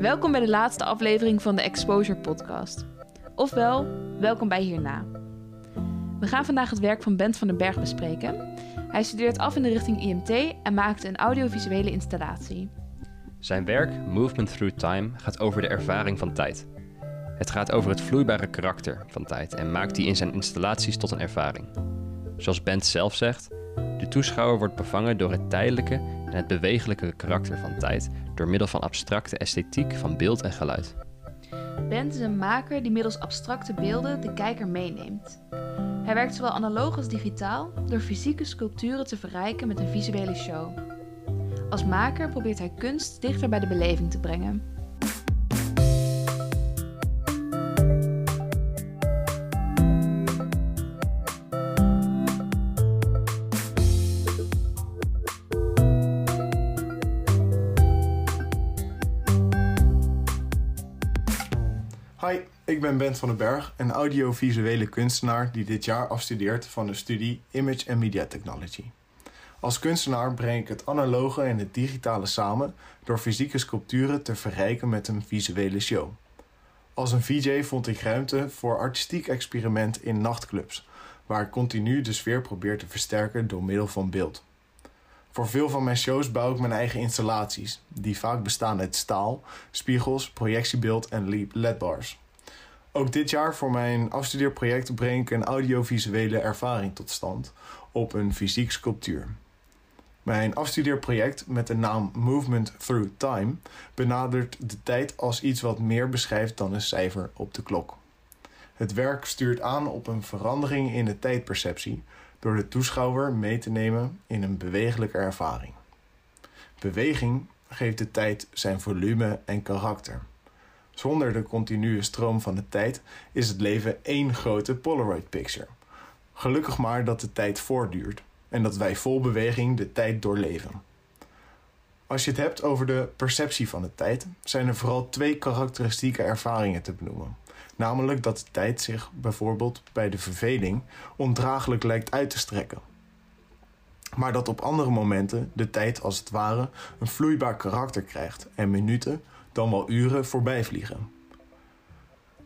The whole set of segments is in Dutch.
Welkom bij de laatste aflevering van de Exposure Podcast. Ofwel, welkom bij hierna. We gaan vandaag het werk van Bent van den Berg bespreken. Hij studeert af in de richting IMT en maakt een audiovisuele installatie. Zijn werk, Movement Through Time, gaat over de ervaring van tijd. Het gaat over het vloeibare karakter van tijd en maakt die in zijn installaties tot een ervaring. Zoals Bent zelf zegt, de toeschouwer wordt bevangen door het tijdelijke het bewegelijke karakter van tijd door middel van abstracte esthetiek van beeld en geluid. Bent is een maker die middels abstracte beelden de kijker meeneemt. Hij werkt zowel analoog als digitaal door fysieke sculpturen te verrijken met een visuele show. Als maker probeert hij kunst dichter bij de beleving te brengen. Hi, ik ben Bent van den Berg, een audiovisuele kunstenaar die dit jaar afstudeert van de studie Image and Media Technology. Als kunstenaar breng ik het analoge en het digitale samen door fysieke sculpturen te verrijken met een visuele show. Als een VJ vond ik ruimte voor artistiek experiment in nachtclubs, waar ik continu de sfeer probeer te versterken door middel van beeld. Voor veel van mijn shows bouw ik mijn eigen installaties, die vaak bestaan uit staal, spiegels, projectiebeeld en LED-bars. Ook dit jaar voor mijn afstudeerproject breng ik een audiovisuele ervaring tot stand op een fysiek sculptuur. Mijn afstudeerproject met de naam Movement Through Time benadert de tijd als iets wat meer beschrijft dan een cijfer op de klok. Het werk stuurt aan op een verandering in de tijdperceptie door de toeschouwer mee te nemen in een bewegelijke ervaring. Beweging geeft de tijd zijn volume en karakter. Zonder de continue stroom van de tijd is het leven één grote Polaroid picture. Gelukkig maar dat de tijd voortduurt en dat wij vol beweging de tijd doorleven. Als je het hebt over de perceptie van de tijd, zijn er vooral twee karakteristieke ervaringen te benoemen. Namelijk dat de tijd zich bijvoorbeeld bij de verveling ondraaglijk lijkt uit te strekken. Maar dat op andere momenten de tijd als het ware een vloeibaar karakter krijgt en minuten, dan wel uren voorbij vliegen.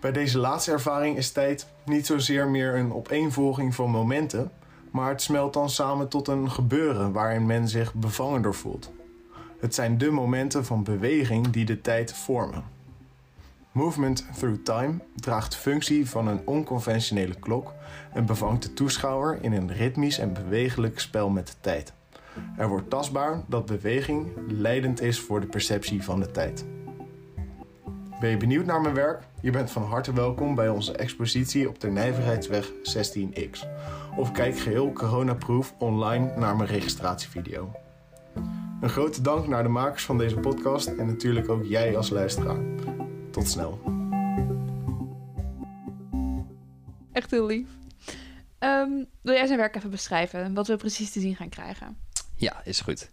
Bij deze laatste ervaring is tijd niet zozeer meer een opeenvolging van momenten, maar het smelt dan samen tot een gebeuren waarin men zich bevangen door voelt. Het zijn de momenten van beweging die de tijd vormen. Movement Through Time draagt functie van een onconventionele klok en bevangt de toeschouwer in een ritmisch en bewegelijk spel met de tijd. Er wordt tastbaar dat beweging leidend is voor de perceptie van de tijd. Ben je benieuwd naar mijn werk? Je bent van harte welkom bij onze expositie op de Nijverheidsweg 16X. Of kijk geheel coronaproof online naar mijn registratievideo. Een grote dank naar de makers van deze podcast en natuurlijk ook jij als luisteraar. Tot snel. Echt heel lief. Ehm, wil jij zijn werk even beschrijven? Wat we precies te zien gaan krijgen? Ja, is goed.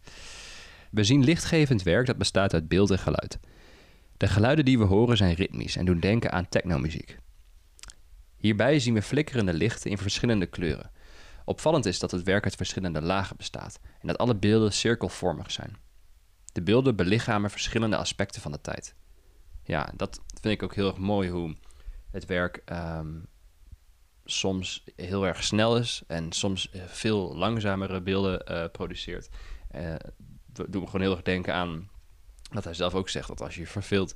We zien lichtgevend werk dat bestaat uit beeld en geluid. De geluiden die we horen zijn ritmisch en doen denken aan technomuziek. Hierbij zien we flikkerende lichten in verschillende kleuren. Opvallend is dat het werk uit verschillende lagen bestaat en dat alle beelden cirkelvormig zijn. De beelden belichamen verschillende aspecten van de tijd. Ja, dat vind ik ook heel erg mooi hoe het werk ehm, soms heel erg snel is en soms veel langzamere beelden uh, produceert. Uh, doet me gewoon heel erg denken aan wat hij zelf ook zegt, dat als je je verveelt,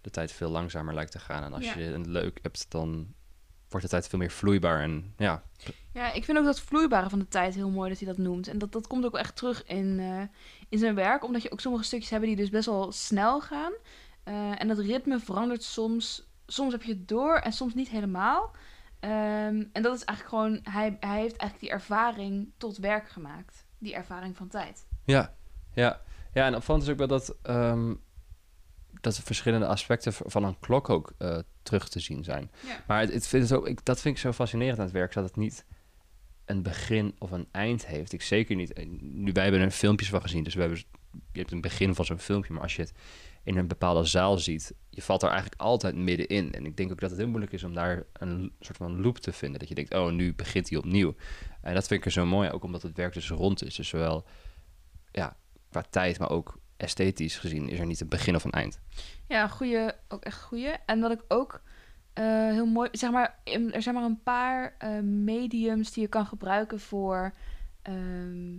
de tijd veel langzamer lijkt te gaan. En als Ja. je een leuk hebt, dan wordt de tijd veel meer vloeibaar. En ja, Ja, ik vind ook dat vloeibare van de tijd heel mooi dat hij dat noemt. En dat, dat komt ook wel echt terug in, eh, in zijn werk. Omdat je ook sommige stukjes hebben die dus best wel snel gaan. Eh, en dat ritme verandert soms. Soms heb je het door en soms niet helemaal. Ehm, en dat is eigenlijk gewoon... Hij, hij heeft eigenlijk die ervaring tot werk gemaakt. Die ervaring van tijd. ja, ja. ja en opvallend is ook wel dat, ehm, dat er verschillende aspecten van een klok ook eh, terug te zien zijn. Ja. Maar het, het vind ik, dat vind ik zo fascinerend aan het werk, dat het niet een begin of een eind heeft. Ik zeker niet. eh, Nu, wij hebben er filmpjes van gezien, dus we hebben, je hebt een begin van zo'n filmpje, maar als je het in een bepaalde zaal ziet, je valt er eigenlijk altijd middenin. En ik denk ook dat het heel moeilijk is om daar een soort van loop te vinden. Dat je denkt, oh, nu begint hij opnieuw. En dat vind ik er zo mooi, ook omdat het werk dus rond is. Dus zowel ja, qua tijd, maar ook esthetisch gezien is er niet een begin of een eind. Ja, goeie, ook echt goeie. En wat ik ook eh, heel mooi, zeg maar, er zijn maar een paar eh, mediums die je kan gebruiken voor ehm,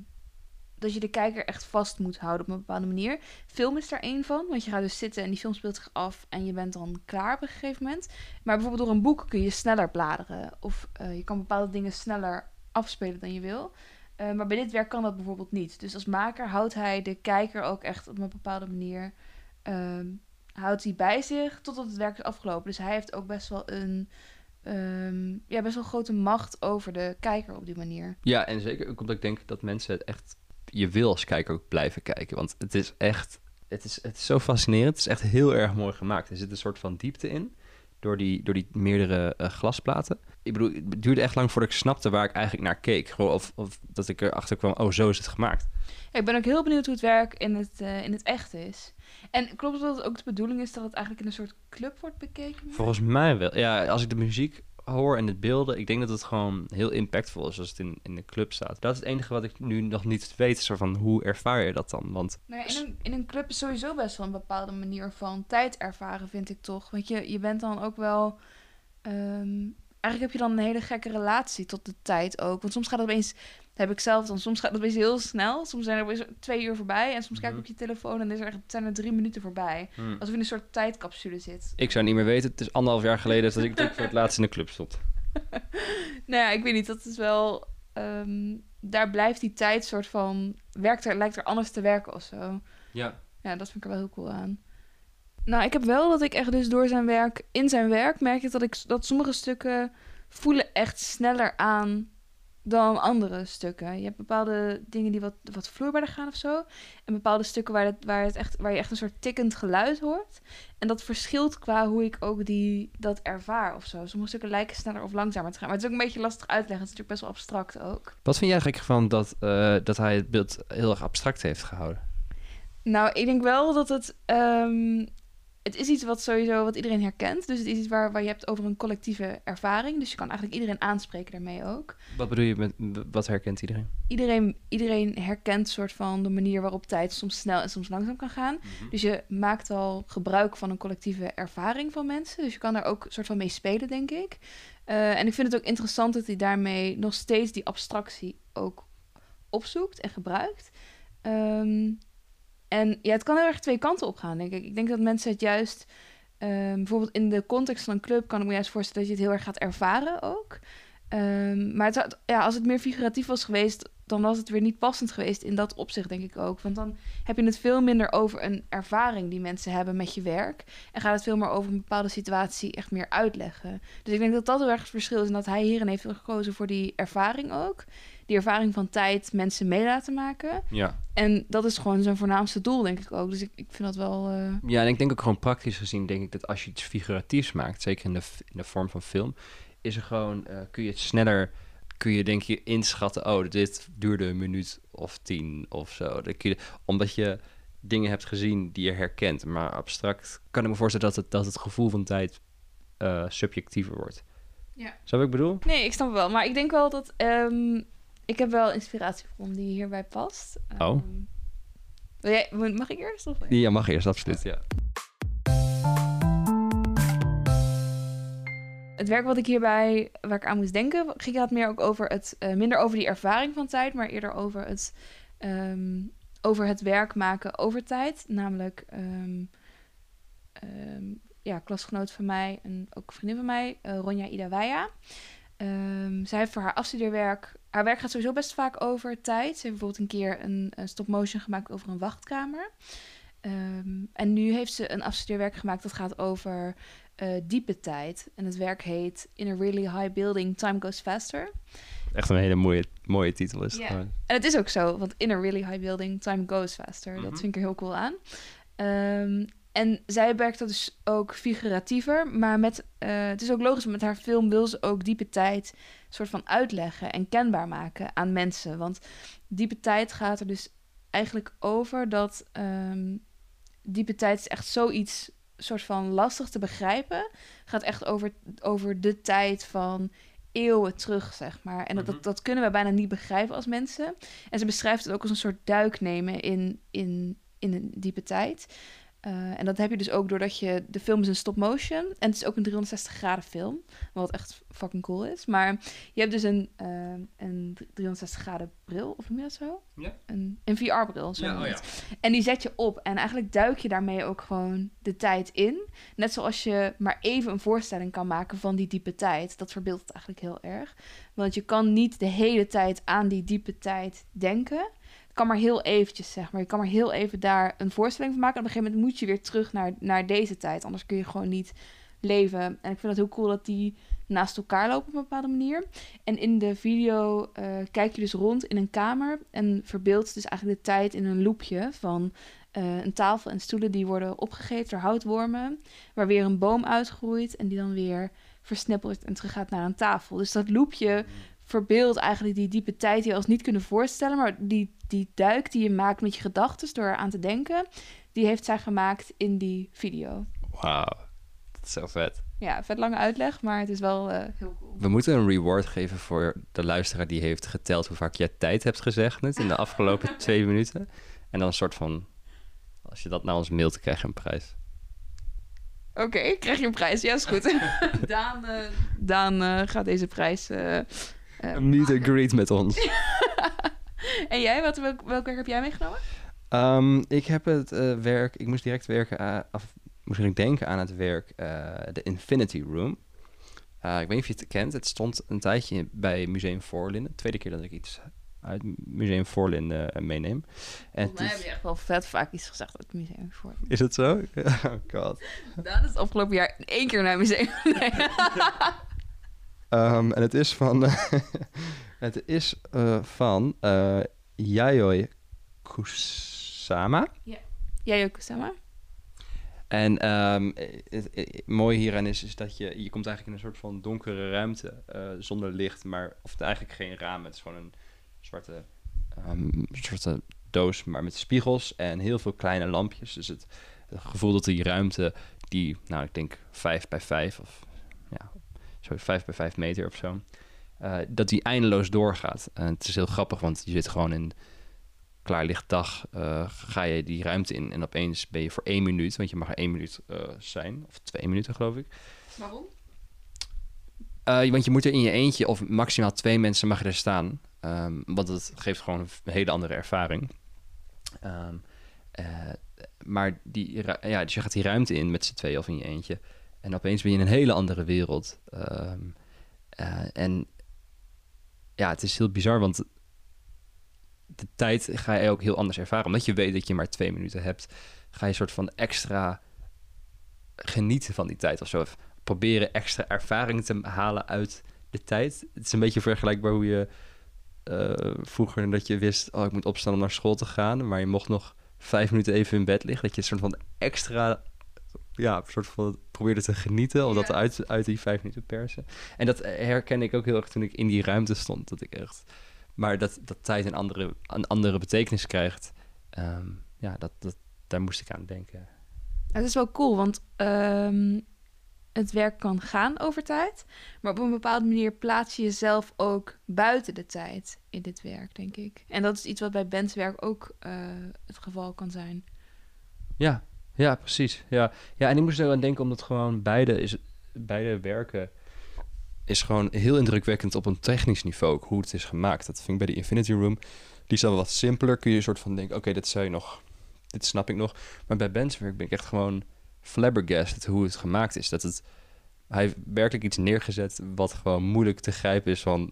dat je de kijker echt vast moet houden op een bepaalde manier. Film is daar één van, want je gaat dus zitten en die film speelt zich af en je bent dan klaar op een gegeven moment. Maar bijvoorbeeld door een boek kun je sneller bladeren of eh, je kan bepaalde dingen sneller afspelen dan je wil. Eh, maar bij dit werk kan dat bijvoorbeeld niet. Dus als maker houdt hij de kijker ook echt op een bepaalde manier ehm, houdt hij bij zich totdat het werk is afgelopen. Dus hij heeft ook best wel een ehm, ja, best wel grote macht over de kijker op die manier. Ja, en zeker ook omdat ik denk dat mensen het echt... Je wil als kijker ook blijven kijken, want het is echt... Het is, het is zo fascinerend. Het is echt heel erg mooi gemaakt. Er zit een soort van diepte in door die, door die meerdere eh, glasplaten. Ik bedoel, het duurde echt lang voordat ik snapte waar ik eigenlijk naar keek. Gewoon of, of dat ik erachter kwam, oh, zo is het gemaakt. Ja, ik ben ook heel benieuwd hoe het werk in het, eh, in het echt is. En klopt dat het ook de bedoeling is dat het eigenlijk in een soort club wordt bekeken? Volgens mij wel. Ja, als ik de muziek hoor en het beelden, ik denk dat het gewoon heel impactvol is als het in, in de club staat. Dat is het enige wat ik nu nog niet weet, soort van hoe ervaar je dat dan? Want Nou ja, in, een, in een club is sowieso best wel een bepaalde manier van tijd ervaren, vind ik toch. Want je, je bent dan ook wel. ehm, eigenlijk heb je dan een hele gekke relatie tot de tijd ook. Want soms gaat het opeens. Dat heb ik zelf dan. Soms gaat het opeens heel snel. Soms zijn er twee uur voorbij. En soms kijk je Mhm. op je telefoon en is er zijn er drie minuten voorbij. hmm, Alsof je in een soort tijdcapsule zit. ik zou niet meer weten, het is anderhalf jaar geleden dat ik, dat ik voor het laatst in de club stond. nou ja, ik weet niet. Dat is wel. ehm, daar blijft die tijd soort van. Werkt er, lijkt er anders te werken of zo. Ja. Ja, dat vind ik er wel heel cool aan. Nou, ik heb wel dat ik echt dus door zijn werk, in zijn werk, merk ik dat ik dat sommige stukken voelen echt sneller aan dan andere stukken. Je hebt bepaalde dingen die wat, wat vloeibaarder gaan of zo. En bepaalde stukken waar, het, waar, het echt, waar je echt een soort tikkend geluid hoort. En dat verschilt qua hoe ik ook die, dat ervaar of zo. Sommige stukken lijken sneller of langzamer te gaan. Maar het is ook een beetje lastig uitleggen. Het is natuurlijk best wel abstract ook. Wat vind jij eigenlijk van dat, eh, dat hij het beeld heel erg abstract heeft gehouden? Nou, ik denk wel dat het. ehm, het is iets wat sowieso wat iedereen herkent. Dus het is iets waar, waar je hebt over een collectieve ervaring. Dus je kan eigenlijk iedereen aanspreken daarmee ook. Wat bedoel je met, wat herkent iedereen? Iedereen, iedereen herkent soort van de manier waarop tijd soms snel en soms langzaam kan gaan. Dus je maakt al gebruik van een collectieve ervaring van mensen. Dus je kan daar ook soort van mee spelen, denk ik. Eh, en ik vind het ook interessant dat hij daarmee nog steeds die abstractie ook opzoekt en gebruikt. Ehm, en ja, het kan heel erg twee kanten op gaan, denk ik. Ik denk dat mensen het juist... ehm, bijvoorbeeld in de context van een club kan ik me juist voorstellen dat je het heel erg gaat ervaren ook. Ehm, maar het, ja, als het meer figuratief was geweest, dan was het weer niet passend geweest in dat opzicht, denk ik ook. Want dan heb je het veel minder over een ervaring die mensen hebben met je werk. En gaat het veel meer over een bepaalde situatie echt meer uitleggen. Dus ik denk dat dat heel erg het verschil is. En dat hij hierin heeft gekozen voor die ervaring ook. Die ervaring van tijd mensen mee laten maken. Ja. En dat is gewoon zijn voornaamste doel, denk ik ook. Dus ik, ik vind dat wel... eh, Ja, en ik denk ook gewoon praktisch gezien, denk ik dat als je iets figuratiefs maakt, zeker in de, in de vorm van film, is er gewoon, eh, kun je het sneller, kun je denk je inschatten, oh, dit duurde een minuut of tien of zo. Dan kun je, omdat je dingen hebt gezien die je herkent. Maar abstract kan ik me voorstellen dat het, dat het gevoel van tijd eh, subjectiever wordt. Ja. Zo wat ik bedoel? Nee, ik snap wel. Maar ik denk wel dat... ehm, ik heb wel inspiratiebron die hierbij past. Oh. Ehm, wil jij, mag ik eerst? Of? Ja, mag eerst, absoluut. Ja. Het werk wat ik hierbij, waar ik aan moest denken, ging het meer ook over het, eh, minder over die ervaring van tijd, maar eerder over het, ehm, over het werk maken over tijd. Namelijk, ehm, ja, klasgenoot van mij en ook vriendin van mij, eh, Ronja Idawaya. Ehm, zij heeft voor haar afstudeerwerk, haar werk gaat sowieso best vaak over tijd. Ze heeft bijvoorbeeld een keer een, een stop-motion gemaakt over een wachtkamer. Ehm, en nu heeft ze een afstudeerwerk gemaakt dat gaat over eh, diepe tijd. En het werk heet In a Really High Building, Time Goes Faster. Echt een hele mooie, mooie titel is gewoon. En het is ook zo, want In a Really High Building, Time Goes Faster. Mhm. Dat vind ik er heel cool aan. Ehm, en zij werkt dat dus ook figuratiever, maar met, eh, het is ook logisch, met haar film wil ze ook diepe tijd soort van uitleggen en kenbaar maken aan mensen. Want diepe tijd gaat er dus eigenlijk over dat ehm, diepe tijd is echt zoiets soort van lastig te begrijpen. Gaat echt over, over de tijd van eeuwen terug, zeg maar. En dat, Mhm. dat, dat kunnen we bijna niet begrijpen als mensen. En ze beschrijft het ook als een soort duik nemen in, in, in een diepe tijd. Uh, en dat heb je dus ook doordat je... De film is een stop motion. En het is ook een 360 graden film. Wat echt fucking cool is. Maar je hebt dus een, uh, een 360 graden bril. Of noem je dat zo? Ja. Een, een VR-bril. Zo Ja, oh ja. En die zet je op. En eigenlijk duik je daarmee ook gewoon de tijd in. Net zoals je maar even een voorstelling kan maken van die diepe tijd. Dat verbeeldt het eigenlijk heel erg. Want je kan niet de hele tijd aan die diepe tijd denken kan maar heel eventjes, zeg maar. Je kan maar heel even daar een voorstelling van maken. En op een gegeven moment moet je weer terug naar, naar deze tijd. Anders kun je gewoon niet leven. En ik vind het heel cool dat die naast elkaar lopen op een bepaalde manier. En in de video uh, kijk je dus rond in een kamer. En verbeeldt dus eigenlijk de tijd in een loopje van... Uh, een tafel en stoelen die worden opgegeten door houtwormen. Waar weer een boom uitgroeit en die dan weer versnippelt en terug gaat naar een tafel. Dus dat loopje verbeeldt eigenlijk die diepe tijd die we ons niet kunnen voorstellen. Maar die, die duik die je maakt met je gedachten door aan te denken, die heeft zij gemaakt in die video. Wauw, dat is zo vet. Ja, vet lange uitleg, maar het is wel uh, heel cool. We moeten een reward geven voor de luisteraar die heeft geteld hoe vaak jij tijd hebt gezegd net in de afgelopen twee minuten. En dan een soort van, als je dat naar ons mailt, krijg je een prijs. Oké, okay, krijg je een prijs. Ja, is goed. Daan, uh, Daan uh, gaat deze prijs uh, een meet and greet met ons. en jij, wat, welk, welk werk heb jij meegenomen? Um, ik heb het uh, werk, ik moest direct werken, of moest ik denken aan het werk de Infinity Room. ik weet niet of je het kent, het stond een tijdje bij Museum Voorlinden. De tweede keer dat ik iets uit Museum Voorlinden meeneem. En Volgens mij heb je echt wel vet vaak iets gezegd uit Museum Voorlinden. Is het zo? Oh god. Dat is het afgelopen jaar één keer naar het museum. Nee. Um, en het is van, het is uh, van uh, Yayoi Kusama. Ja, Yayoi Kusama. En um, het, het, mooi hieraan is, is dat je, je komt eigenlijk in een soort van donkere ruimte uh, zonder licht, maar of eigenlijk geen raam, het is gewoon een zwarte, um, zwarte doos, maar met spiegels en heel veel kleine lampjes. Dus het, het gevoel dat die ruimte, die, nou ik denk 5 bij 5 of zo 5 bij 5 meter of zo, uh, dat die eindeloos doorgaat. En het is heel grappig, want je zit gewoon in klaarlicht dag, uh, ga je die ruimte in en opeens ben je voor één minuut, want je mag er één minuut uh, zijn, of twee minuten geloof ik. Waarom? want je moet er in je eentje of maximaal twee mensen mag er staan. Um, want dat geeft gewoon een hele andere ervaring. Um, maar die, ja, dus je gaat die ruimte in met z'n twee of in je eentje. En opeens ben je in een hele andere wereld. Um, uh, en ja, het is heel bizar, want de tijd ga je ook heel anders ervaren. Omdat je weet dat je maar twee minuten hebt, ga je een soort van extra genieten van die tijd of zo. Proberen extra ervaring te halen uit de tijd. Het is een beetje vergelijkbaar hoe je uh, vroeger dat je wist, oh, ik moet opstaan om naar school te gaan, maar je mocht nog vijf minuten even in bed liggen. Dat je een soort van extra ja, een soort van probeerde te genieten. Of dat uit, uit die vijf minuten persen. En dat herken ik ook heel erg toen ik in die ruimte stond. Dat ik echt... Maar dat, dat tijd een andere, een andere betekenis krijgt. Um, ja, dat, dat, daar moest ik aan denken. Het is wel cool, want um, het werk kan gaan over tijd. Maar op een bepaalde manier plaats je jezelf ook buiten de tijd in dit werk, denk ik. En dat is iets wat bij Bens werk ook uh, het geval kan zijn. Ja, ja, precies. Ja, ja en ik moest er aan denken omdat gewoon beide, is, beide werken is gewoon heel indrukwekkend op een technisch niveau hoe het is gemaakt. Dat vind ik bij de Infinity Room. Die is dan wat simpeler. Kun je een soort van denken, oké, okay, dit zou je nog, dit snap ik nog. Maar bij Ben's werk ben ik echt gewoon flabbergasted hoe het gemaakt is. Dat het, hij heeft werkelijk iets neergezet wat gewoon moeilijk te grijpen is van...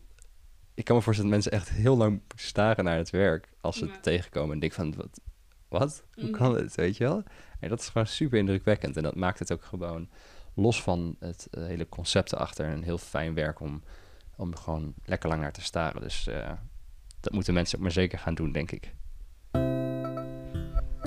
Ik kan me voorstellen dat mensen echt heel lang staren naar het werk als ze het tegenkomen. En denk van, wat, wat? Hoe kan het, weet je wel? En dat is gewoon super indrukwekkend. En dat maakt het ook gewoon los van het uh, hele concept erachter een heel fijn werk om, om gewoon lekker lang naar te staren. Dus uh, dat moeten mensen ook maar zeker gaan doen, denk ik.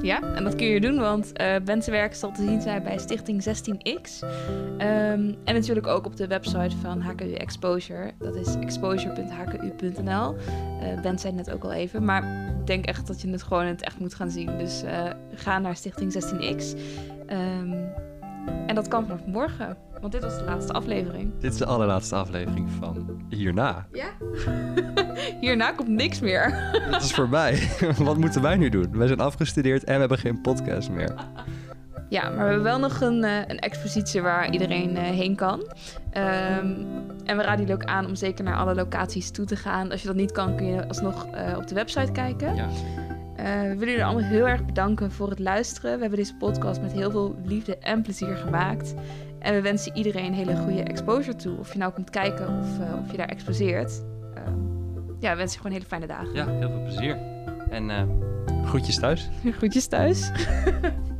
Ja, en dat kun je doen, want uh, Bensenwerk zal te zien zijn bij Stichting 16X. Um, en natuurlijk ook op de website van HKU Exposure. Dat is exposure.hku.nl. Uh, ben zei net ook al even, maar ik denk echt dat je het gewoon in het echt moet gaan zien. Dus uh, ga naar Stichting 16X. Um, en dat kan vanaf morgen, Want dit was de laatste aflevering. Dit is de allerlaatste aflevering van hierna. Ja? Hierna komt niks meer. Het is voorbij. Wat moeten wij nu doen? Wij zijn afgestudeerd en we hebben geen podcast meer. Ja, maar we hebben wel nog een, uh, een expositie waar iedereen uh, heen kan. Um, en we raden jullie ook aan om zeker naar alle locaties toe te gaan. Als je dat niet kan, kun je alsnog uh, op de website kijken. Ja. we willen jullie allemaal heel erg bedanken voor het luisteren. We hebben deze podcast met heel veel liefde en plezier gemaakt. En we wensen iedereen een hele goede exposure toe. Of je nou komt kijken of, of je daar exposeert. Ehm, ja, we wensen je gewoon hele fijne dagen. Ja, heel veel plezier. En groetjes thuis. groetjes thuis.